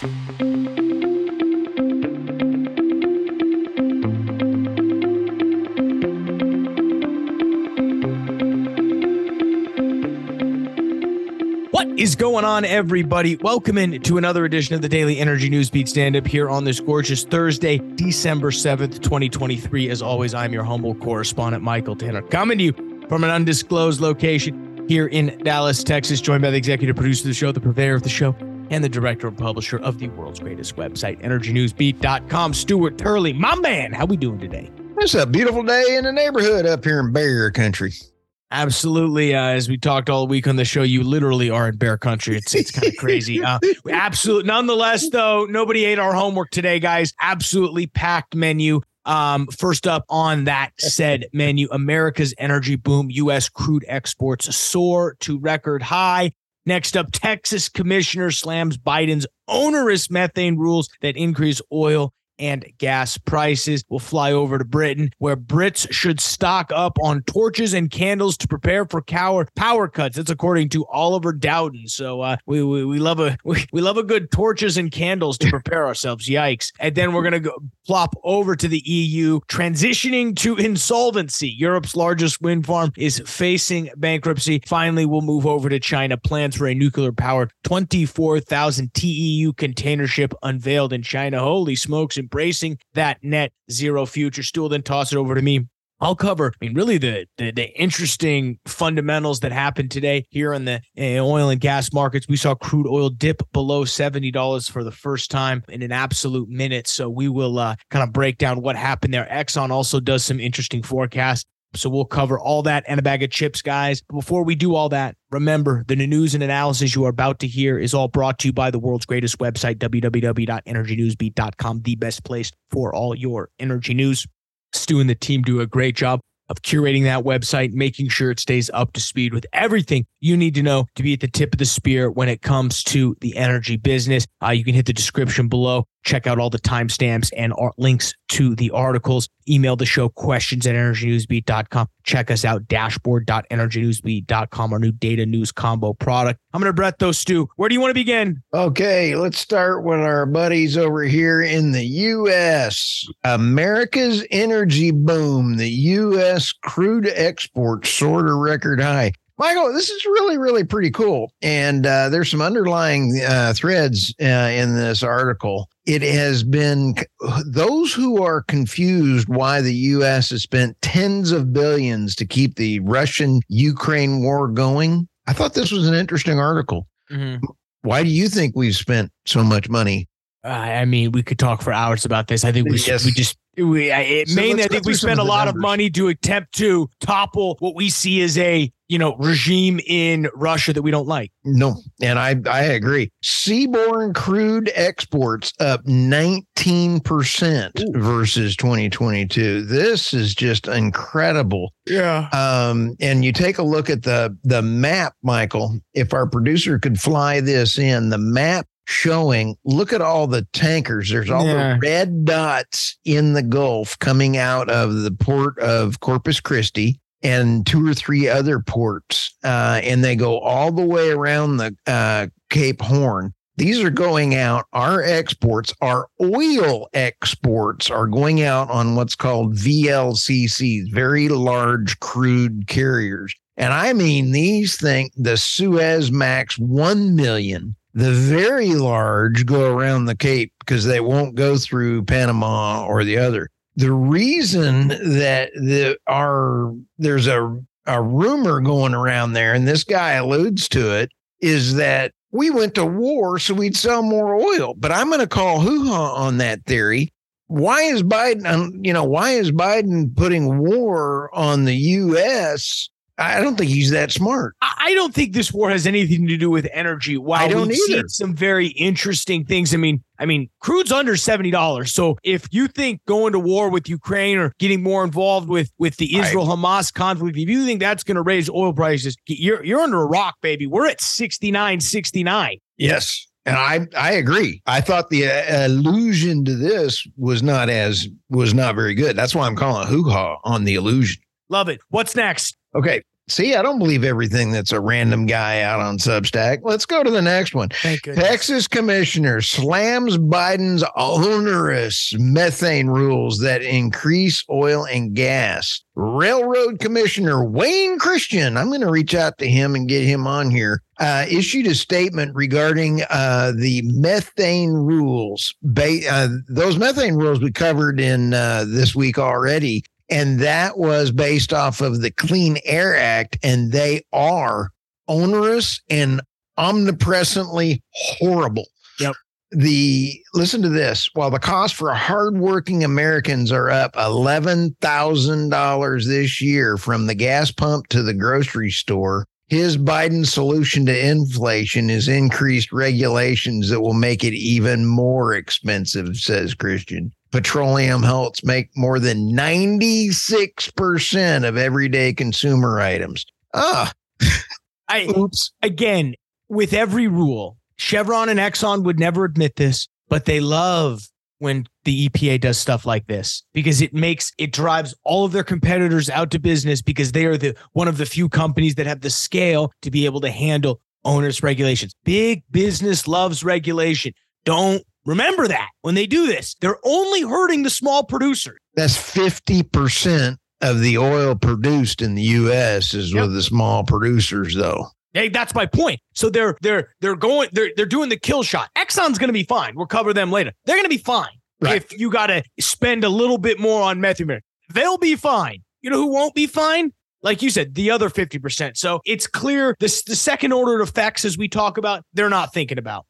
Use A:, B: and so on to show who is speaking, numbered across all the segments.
A: What is going on, everybody? Welcome in to another edition of the Daily Energy News Beat Stand Up here on this gorgeous Thursday, December 7th, 2023. As always, I'm your humble correspondent, Michael Tanner, coming to you from an undisclosed location here in Dallas, Texas, joined by the executive producer of the show, the purveyor of the show, and the director and publisher of the world's greatest website, energynewsbeat.com, Stuart Turley. My man, how we doing today?
B: It's a beautiful day in the neighborhood up here in Bear Country.
A: Absolutely. Uh, as we talked all week on the show, you literally are in bear country. It's it's kind of crazy. Uh, absolutely. Nonetheless, though, nobody ate our homework today, guys. Absolutely packed menu. Um, first up on that said menu, America's energy boom. U.S. crude exports soar to record high. Next up, Texas commissioner slams Biden's onerous methane rules that increase oil and gas prices. We'll fly over to Britain, where Brits should stock up on torches and candles to prepare for power power cuts. That's according to Oliver Dowden. So uh, we, we we love a we, we love a good torches and candles to prepare ourselves. Yikes! And then we're gonna go plop over to the EU, transitioning to insolvency. Europe's largest wind farm is facing bankruptcy. Finally, we'll move over to China. Plans for a nuclear powered 24,000 TEU container ship unveiled in China. Holy smokes! Embracing that net zero future. Stu, then toss it over to me. I'll cover, I mean, really the, the, the interesting fundamentals that happened today here in the uh, oil and gas markets. We saw crude oil dip below seventy dollars for the first time in an absolute minute. So we will uh, kind of break down what happened there. Exxon also does some interesting forecasts. So we'll cover all that and a bag of chips, guys. Before we do all that, remember the news and analysis you are about to hear is all brought to you by the world's greatest website, www.energynewsbeat.com, the best place for all your energy news. Stu and the team do a great job of curating that website, making sure it stays up to speed with everything you need to know to be at the tip of the spear when it comes to the energy business. Uh, you can hit the description below, check out all the timestamps and links to the articles. Email the show questions at energynewsbeat.com. Check us out, dashboard.energynewsbeat.com, our new data news combo product. I'm going to Brett those, Stu. Where do you want to begin?
B: Okay, let's start with our buddies over here in the U.S. America's energy boom. The U.S. crude exports soared to record high. Michael, this is really, really pretty cool. And uh, there's some underlying uh, threads uh, in this article. It has been those who are confused why the U.S. has spent tens of billions to keep the Russian Ukraine war going. I thought this was an interesting article. Mm-hmm. Why do you think we've spent so much money?
A: I mean, we could talk for hours about this. I think we, yes. we just we, it, so mainly, I think we spent a lot numbers. of money to attempt to topple what we see as a you know regime in Russia that we don't like.
B: No, and I I agree. Seaborne crude exports up 19 percent versus 2022. This is just incredible.
A: Yeah.
B: Um, and you take a look at the the map, Michael. If our producer could fly this in, the map showing look at all the tankers. There's all yeah. the red dots in the gulf coming out of the port of corpus christi and two or three other ports uh, and they go all the way around the uh, cape horn. These are going out our exports our oil exports are going out on what's called vlccs very large crude carriers. And i mean these things the suez max 1 million the very large go around the Cape because they won't go through Panama or the other. The reason that the our there's a a rumor going around there, and this guy alludes to it, is that we went to war so we'd sell more oil. But I'm going to call hoo ha on that theory. Why is Biden, you know, why is Biden putting war on the U.S. I don't think he's that smart.
A: I don't think this war has anything to do with energy. While I don't we've either. seen some very interesting things. I mean, I mean, crude's under seventy dollars. So if you think going to war with Ukraine or getting more involved with with the Israel Hamas conflict, if you think that's going to raise oil prices, you're you're under a rock, baby. We're at 69, 69.
B: Yes. And I, I agree. I thought the uh, allusion to this was not as was not very good. That's why I'm calling hoo ha on the illusion.
A: Love it. What's next?
B: Okay. See, I don't believe everything that's a random guy out on Substack. Let's go to the next one. Texas commissioner slams Biden's onerous methane rules that increase oil and gas. Railroad Commissioner Wayne Christian, I'm going to reach out to him and get him on here, uh, issued a statement regarding uh, the methane rules. Ba- uh, those methane rules we covered in uh, this week already. And that was based off of the Clean Air Act, and they are onerous and omnipresently horrible.
A: Yep.
B: The listen to this. While the cost for hardworking Americans are up eleven thousand dollars this year from the gas pump to the grocery store, his Biden solution to inflation is increased regulations that will make it even more expensive, says Christian petroleum helps make more than 96% of everyday consumer items. Ah.
A: I oops. Again, with every rule, Chevron and Exxon would never admit this, but they love when the EPA does stuff like this because it makes it drives all of their competitors out to business because they are the one of the few companies that have the scale to be able to handle onerous regulations. Big business loves regulation. Don't Remember that when they do this, they're only hurting the small producers.
B: That's 50% of the oil produced in the US is yep. with the small producers though.
A: Hey, that's my point. So they're they're they're going they're they're doing the kill shot. Exxon's going to be fine. We'll cover them later. They're going to be fine right. if you got to spend a little bit more on methane. They'll be fine. You know who won't be fine? Like you said, the other 50%. So it's clear this the second order effects as we talk about, they're not thinking about.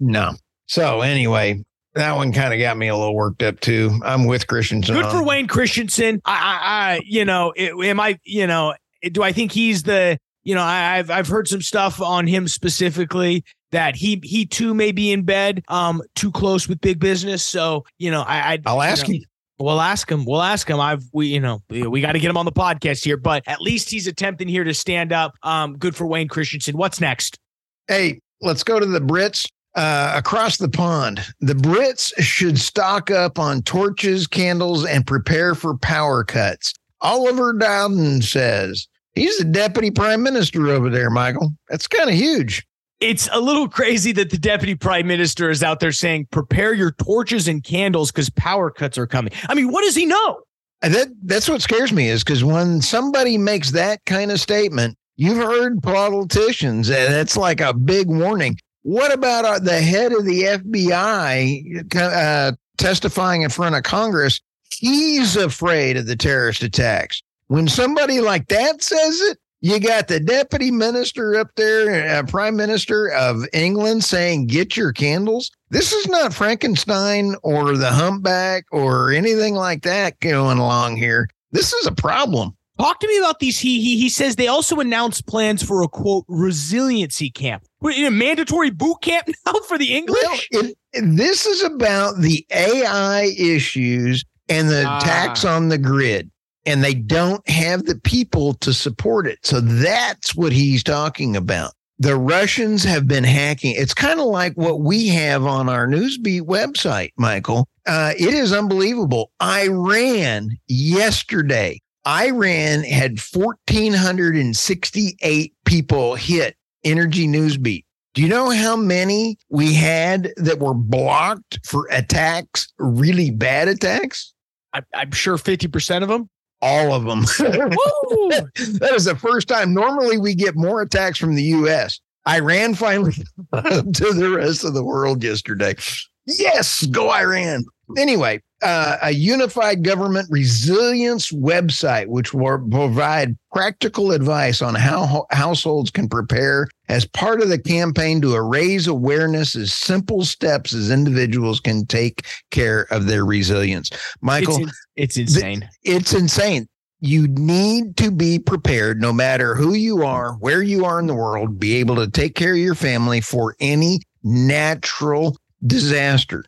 B: No. So anyway, that one kind of got me a little worked up too. I'm with Christensen.
A: Good for Wayne Christensen. I, I, I you know, it, am I, you know, do I think he's the, you know, I, I've I've heard some stuff on him specifically that he he too may be in bed, um, too close with big business. So you know, I,
B: I will ask
A: know,
B: him.
A: We'll ask him. We'll ask him. I've we you know we, we got to get him on the podcast here, but at least he's attempting here to stand up. Um, good for Wayne Christensen. What's next?
B: Hey, let's go to the Brits uh, across the pond, the Brits should stock up on torches, candles, and prepare for power cuts. Oliver Dowden says he's the deputy prime minister over there, Michael. That's kind of huge.
A: It's a little crazy that the deputy prime minister is out there saying, prepare your torches and candles because power cuts are coming. I mean, what does he know?
B: That that's what scares me is because when somebody makes that kind of statement, you've heard politicians, and it's like a big warning. What about uh, the head of the FBI uh, testifying in front of Congress? He's afraid of the terrorist attacks. When somebody like that says it, you got the deputy minister up there, uh, prime minister of England saying, get your candles. This is not Frankenstein or the humpback or anything like that going along here. This is a problem.
A: Talk to me about these. He he he says they also announced plans for a quote resiliency camp. What a mandatory boot camp now for the English. Well, it,
B: this is about the AI issues and the ah. tax on the grid, and they don't have the people to support it. So that's what he's talking about. The Russians have been hacking. It's kind of like what we have on our Newsbeat website, Michael. Uh, it is unbelievable. Iran yesterday Iran had 1,468 people hit Energy Newsbeat. Do you know how many we had that were blocked for attacks, really bad attacks?
A: I, am sure 50% of them.
B: All of them. that is the first time. Normally, we get more attacks from the U.S. Iran finally to the rest of the world yesterday. Yes, go Iran. Anyway, uh, a unified government resilience website, which will provide practical advice on how ho- households can prepare as part of the campaign to raise awareness as simple steps as individuals can take care of their resilience. Michael,
A: it's, it's insane.
B: Th- it's insane. You need to be prepared no matter who you are, where you are in the world, be able to take care of your family for any natural disaster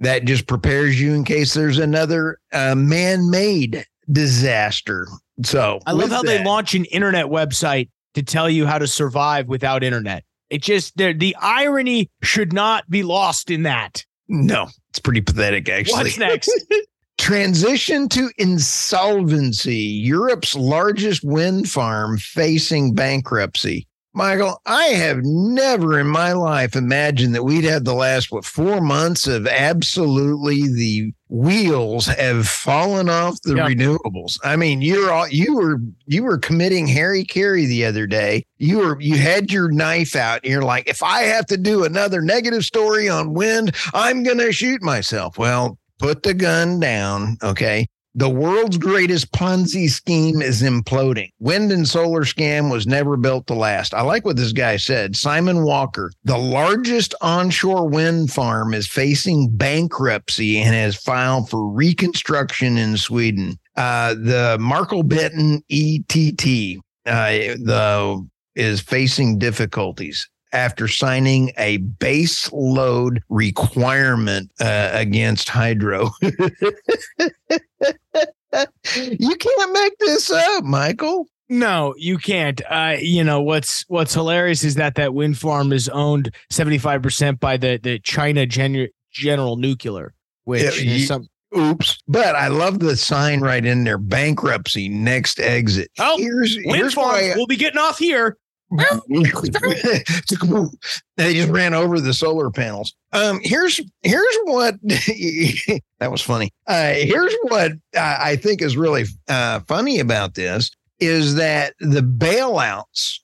B: that just prepares you in case there's another uh, man-made disaster. So
A: I love how that, they launch an internet website to tell you how to survive without internet. It just the irony should not be lost in that.
B: No, it's pretty pathetic actually.
A: What's next?
B: Transition to insolvency. Europe's largest wind farm facing bankruptcy. Michael, I have never in my life imagined that we'd had the last, what, four months of absolutely the wheels have fallen off the yep. renewables. I mean, you're all, you were, you were committing hara-kiri the other day. You were, you had your knife out and you're like, if I have to do another negative story on wind, I'm going to shoot myself. Well, put the gun down. Okay. The world's greatest Ponzi scheme is imploding. Wind and solar scam was never built to last. I like what this guy said. Simon Walker, the largest onshore wind farm, is facing bankruptcy and has filed for reconstruction in Sweden. Uh, the Benton ETT, uh, the is facing difficulties after signing a base load requirement uh, against hydro. you can't make this up, Michael.
A: No, you can't. Uh, you know what's what's hilarious is that that wind farm is owned seventy five percent by the the China Gen- General Nuclear, which yeah, is some.
B: Oops! But I love the sign right in there: bankruptcy, next exit.
A: Oh, here's, wind here's farms. we'll be getting off here. They
B: just ran over the solar panels. Um, here's here's what that was funny. Uh, here's what I think is really uh, funny about this is that the bailouts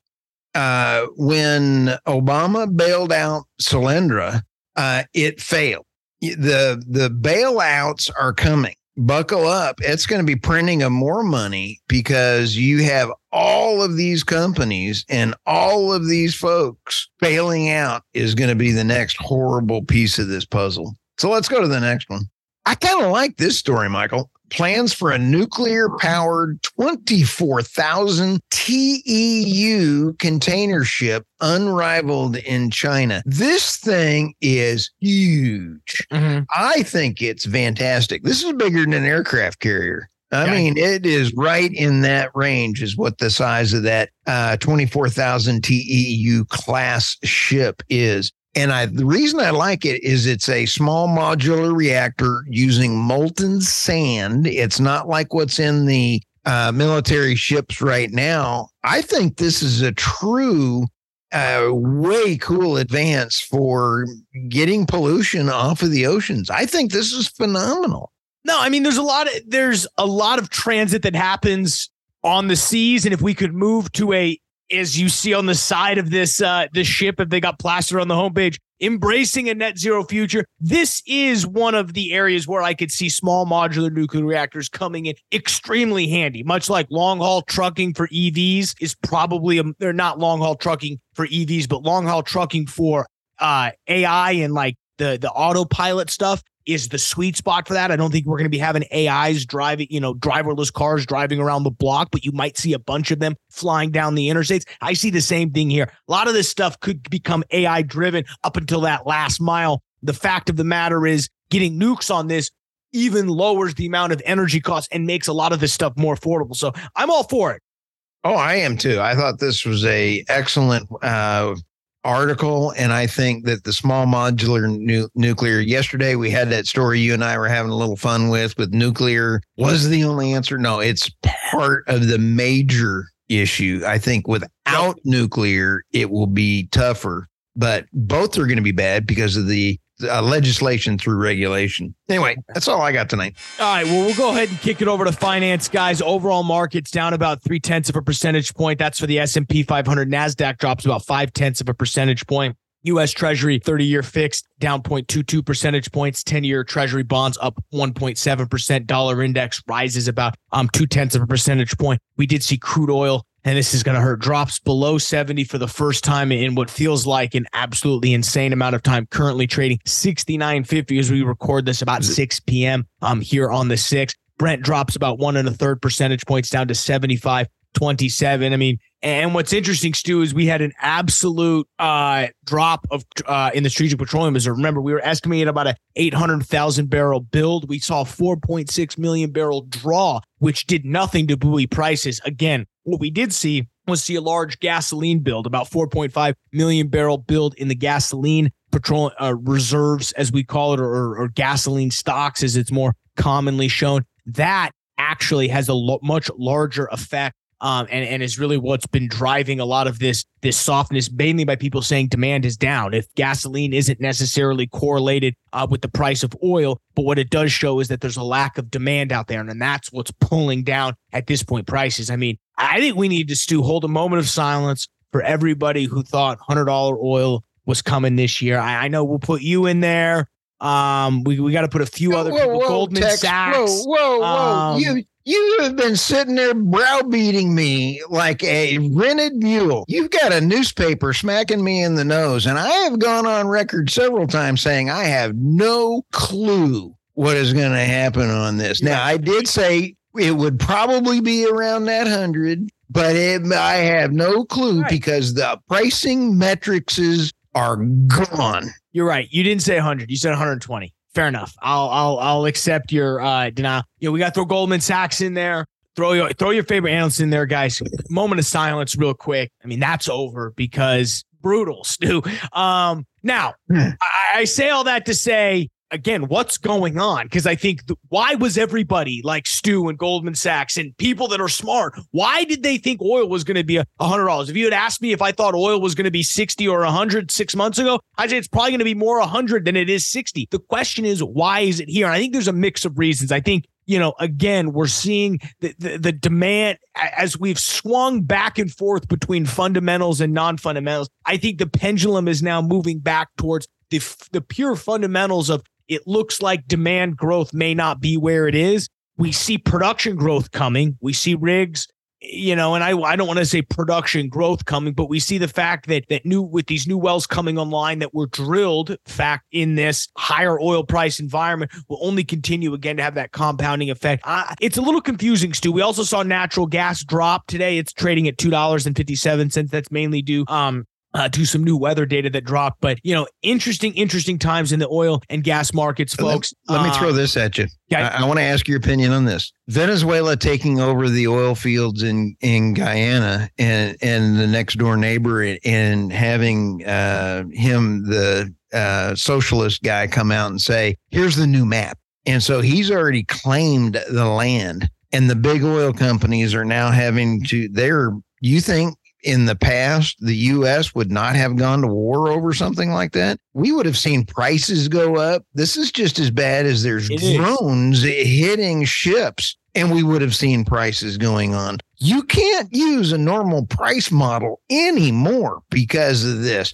B: uh, when Obama bailed out Solyndra, uh, it failed. The the bailouts are coming buckle up. It's going to be printing of more money because you have all of these companies and all of these folks failing out is going to be the next horrible piece of this puzzle. So let's go to the next one. I kind of like this story, Michael plans for a nuclear powered 24,000 TEU container ship unrivaled in China. This thing is huge. Mm-hmm. I think it's fantastic. This is bigger than an aircraft carrier. I mean, it is right in that range, is what the size of that uh, 24,000 TEU class ship is. And I, the reason I like it is it's a small modular reactor using molten sand. It's not like what's in the uh, military ships right now. I think this is a true, uh, way cool advance for getting pollution off of the oceans. I think this is phenomenal.
A: No, I mean, there's a lot of there's a lot of transit that happens on the seas, and if we could move to a as you see on the side of this uh this ship if they got plastered on the homepage embracing a net zero future this is one of the areas where i could see small modular nuclear reactors coming in extremely handy much like long haul trucking for evs is probably a, they're not long haul trucking for evs but long haul trucking for uh ai and like the the autopilot stuff is the sweet spot for that. I don't think we're going to be having AIs driving, you know, driverless cars driving around the block, but you might see a bunch of them flying down the interstates. I see the same thing here. A lot of this stuff could become AI driven up until that last mile. The fact of the matter is, getting nukes on this even lowers the amount of energy costs and makes a lot of this stuff more affordable. So I'm all for it.
B: Oh, I am too. I thought this was a excellent uh, article, and I think that the small modular nu- nuclear. Yesterday, we had that story you and I were having a little fun with. With nuclear was the only answer. No, it's part of the major issue. I think without nuclear, it will be tougher. But both are going to be bad because of the uh, legislation through regulation. Anyway, that's all I got tonight.
A: All right. Well, we'll go ahead and kick it over to finance, guys. Overall markets down about three tenths of a percentage point. That's for the S and P 500. Nasdaq drops about five tenths of a percentage point. U.S. Treasury 30 year fixed down 0.22 percentage points. 10 year Treasury bonds up 1.7%. Dollar index rises about um two tenths of a percentage point. We did see crude oil and this is going to hurt. Drops below 70 for the first time in what feels like an absolutely insane amount of time. Currently trading 69.50 as we record this about 6 p.m. Um, here on the 6th. Brent drops about one and a third percentage points down to 75. 27. I mean, and what's interesting, Stu, is we had an absolute uh, drop of uh, in the strategic petroleum reserve. Remember, we were estimating about a 800,000 barrel build. We saw 4.6 million barrel draw, which did nothing to buoy prices. Again, what we did see was see a large gasoline build, about 4.5 million barrel build in the gasoline petroleum uh, reserves, as we call it, or, or gasoline stocks, as it's more commonly shown. That actually has a lo- much larger effect um, and and is really what's been driving a lot of this this softness, mainly by people saying demand is down. If gasoline isn't necessarily correlated uh, with the price of oil, but what it does show is that there's a lack of demand out there, and that's what's pulling down at this point prices. I mean, I think we need to Stu hold a moment of silence for everybody who thought hundred dollar oil was coming this year. I, I know we'll put you in there. Um, we, we got to put a few other
B: whoa,
A: people.
B: Whoa,
A: Goldman
B: Tex,
A: Sachs.
B: Whoa, whoa, whoa!
A: Um,
B: you you have been sitting there browbeating me like a rented mule. You've got a newspaper smacking me in the nose, and I have gone on record several times saying I have no clue what is going to happen on this. Now, I did say it would probably be around that hundred, but it, I have no clue
A: Right.
B: because the pricing metrics are gone.
A: You're right. You didn't say 100. You said 120. Fair enough. I'll I'll I'll accept your uh denial. You know, we got to throw Goldman Sachs in there. Throw your throw your favorite analysts in there, guys. Moment of silence, real quick. I mean, that's over because brutal, Stu. Um, now
B: Hmm.
A: I, I say all that to say again, what's going on? Because I think the, why was everybody like Stu and Goldman Sachs and people that are smart? Why did they think oil was going to be a hundred dollars? If you had asked me if I thought oil was going to be sixty or a hundred six months ago, I'd say it's probably going to be more a hundred than it is sixty. The question is, why is it here? And I think there's a mix of reasons. I think you know, again, we're seeing the, the, the demand as we've swung back and forth between fundamentals and non-fundamentals. I think the pendulum is now moving back towards the the pure fundamentals of it looks like demand growth may not be where it is. We see production growth coming. We see rigs, you know, and I I don't want to say production growth coming, but we see the fact that that new with these new wells coming online that were drilled, fact in this higher oil price environment will only continue again to have that compounding effect. It's a little confusing, Stu. We also saw natural gas drop today. It's trading at two dollars and fifty seven cents. That's mainly due um uh, to some new weather data that dropped. But you know, interesting, interesting times in the oil and gas markets, folks.
B: Let, let me
A: Uh,
B: throw this at you.
A: yeah.
B: I, I want to ask your opinion on this. Venezuela taking over the oil fields in in Guyana and and the next door neighbor and having uh, him the uh, socialist guy come out and say, "Here's the new map." And so he's already claimed the land, and the big oil companies are now having to. They're you think in the past the US would not have gone to war over something like that, we would have seen prices go up. This is just as bad as there's
A: It is.
B: drones hitting ships and we would have seen prices going on. You can't use a normal price model anymore because of this.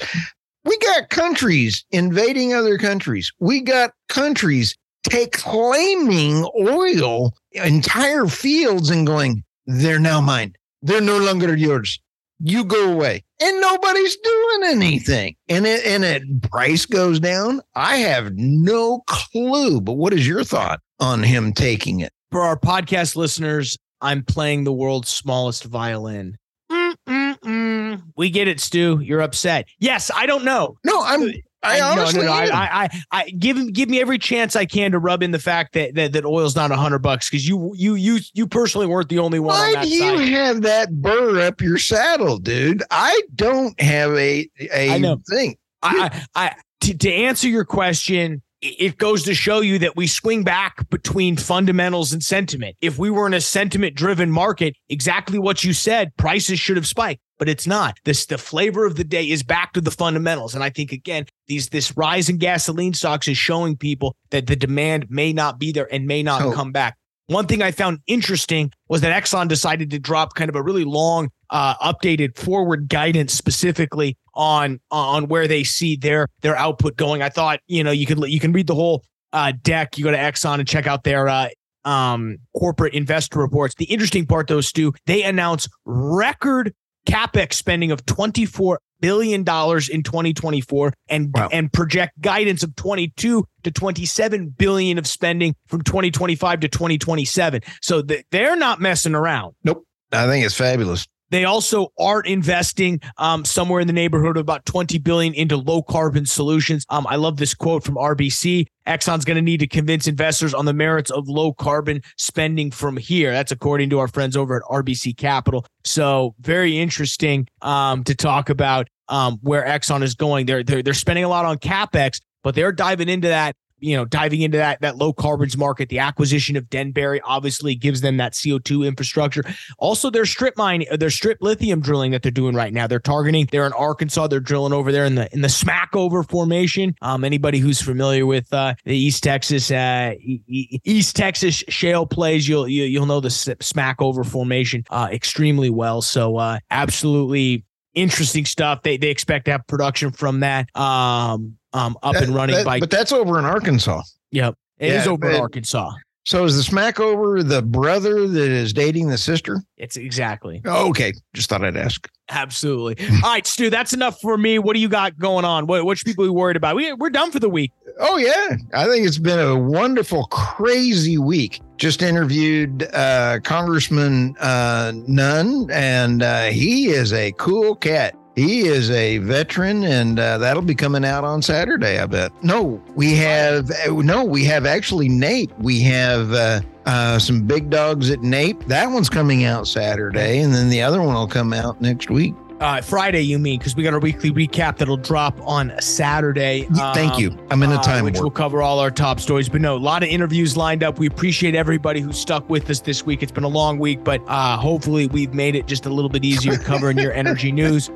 B: We got countries invading other countries. We got countries take claiming oil, entire fields and going, they're now mine. They're no longer yours you go away and nobody's doing anything and it and it price goes down i have no clue but what is your thought on him taking it
A: for our podcast listeners, I'm playing the world's smallest violin. Mm-mm-mm. We get it, Stu. You're upset. Yes, I don't know.
B: no i'm i,
A: no,
B: honestly
A: no, no. I. I, I, I give give me every chance I can to rub in the fact that that, that oil's not a hundred bucks because you, you, you, you personally weren't the only one on
B: why
A: that
B: do you
A: side.
B: have that burr up your saddle dude i don't have a a
A: I
B: thing
A: I, I, I to, to answer your question, it goes to show you that we swing back between fundamentals and sentiment. If we were in a sentiment driven market, exactly what you said, prices should have spiked, but it's not. This the flavor of the day is back to the fundamentals. And I think again, these this rise in gasoline stocks is showing people that the demand may not be there and may not
B: So-
A: come back. One thing I found interesting was that Exxon decided to drop kind of a really long, uh, updated forward guidance specifically on on where they see their their output going. I thought you know you could you can read the whole uh, deck. You go to Exxon and check out their uh, um, corporate investor reports. The interesting part, though, Stu, they announce record capex spending of twenty four billion dollars in 2024 and
B: Wow.
A: and project guidance of 22 to 27 billion of spending from 2025 to 2027 so th- they're not messing around Nope.
B: i think it's fabulous
A: They also are investing um, somewhere in the neighborhood of about 20 billion into low carbon solutions. Um, I love this quote from RBC. Exxon's going to need to convince investors on the merits of low carbon spending from here. That's according to our friends over at RBC Capital. So very interesting um, to talk about um, where Exxon is going. They're, they're they're spending a lot on capex, but they're diving into that you know, diving into that that low carbons market, the acquisition of Denbury obviously gives them that CO2 infrastructure. Also, their strip mine, their strip lithium drilling that they're doing right now. They're targeting. They're in Arkansas. They're drilling over there in the in the Smackover formation. Um, anybody who's familiar with uh, the East Texas uh, East Texas shale plays, you'll you will know the Smackover formation uh, extremely well. So, uh, absolutely interesting stuff. They they expect to have production from that. Um, um, up that, and running
B: that,
A: by.
B: But that's over in Arkansas.
A: Yep, it yeah, is over in Arkansas.
B: So is the smack over the brother that is dating the sister?
A: It's exactly.
B: Oh, okay, just thought I'd ask.
A: Absolutely. All right, Stu, that's enough for me. What do you got going on? What what should people be worried about? We we're done for the week.
B: Oh yeah, I think it's been a wonderful, crazy week. Just interviewed uh, Congressman uh, Nunn, and uh, he is a cool cat. He is a veteran, and uh, that'll be coming out on Saturday. I bet. No, we have no, we have actually Nate. We have uh, uh, some big dogs at NAPE. That one's coming out Saturday, and then the other one will come out next week.
A: Uh, Friday, you mean? Because we got our weekly recap that'll drop on Saturday.
B: Um, Thank you. I'm in a uh, time
A: uh, which
B: will
A: cover all our top stories. But no, a lot of interviews lined up. We appreciate everybody who stuck with us this week. It's been a long week, but uh, hopefully we've made it just a little bit easier covering your energy news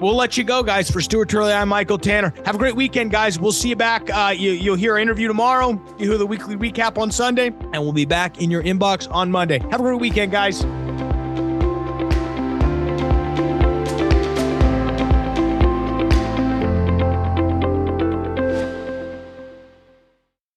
A: we'll let you go, guys. For Stuart Turley, I'm Michael Tanner. Have a great weekend, guys. We'll see you back. Uh, you, you'll hear our interview tomorrow. You hear the weekly recap on Sunday, and we'll be back in your inbox on Monday. Have a great weekend, guys.